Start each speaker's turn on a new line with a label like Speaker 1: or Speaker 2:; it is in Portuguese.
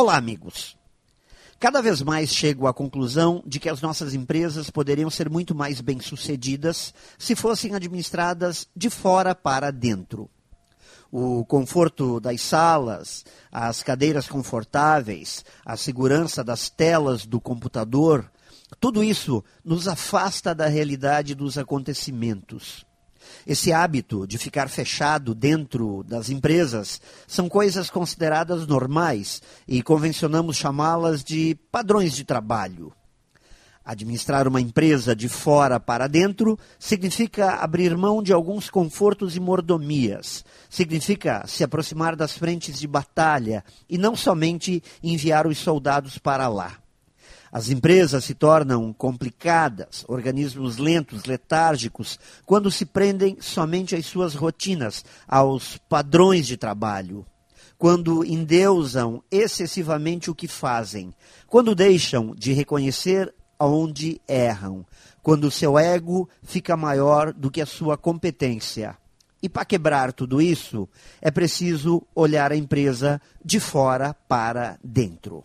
Speaker 1: Olá, amigos. Cada vez mais chego à conclusão de que as nossas empresas poderiam ser muito mais bem-sucedidas se fossem administradas de fora para dentro. O conforto das salas, as cadeiras confortáveis, a segurança das telas do computador, tudo isso nos afasta da realidade dos acontecimentos. Esse hábito de ficar fechado dentro das empresas são coisas consideradas normais e convencionamos chamá-las de padrões de trabalho. Administrar uma empresa de fora para dentro significa abrir mão de alguns confortos e mordomias. Significa se aproximar das frentes de batalha e não somente enviar os soldados para lá. As empresas se tornam complicadas, organismos lentos, letárgicos, quando se prendem somente às suas rotinas, aos padrões de trabalho. Quando endeusam excessivamente o que fazem, quando deixam de reconhecer onde erram, quando o seu ego fica maior do que a sua competência. E para quebrar tudo isso, é preciso olhar a empresa de fora para dentro.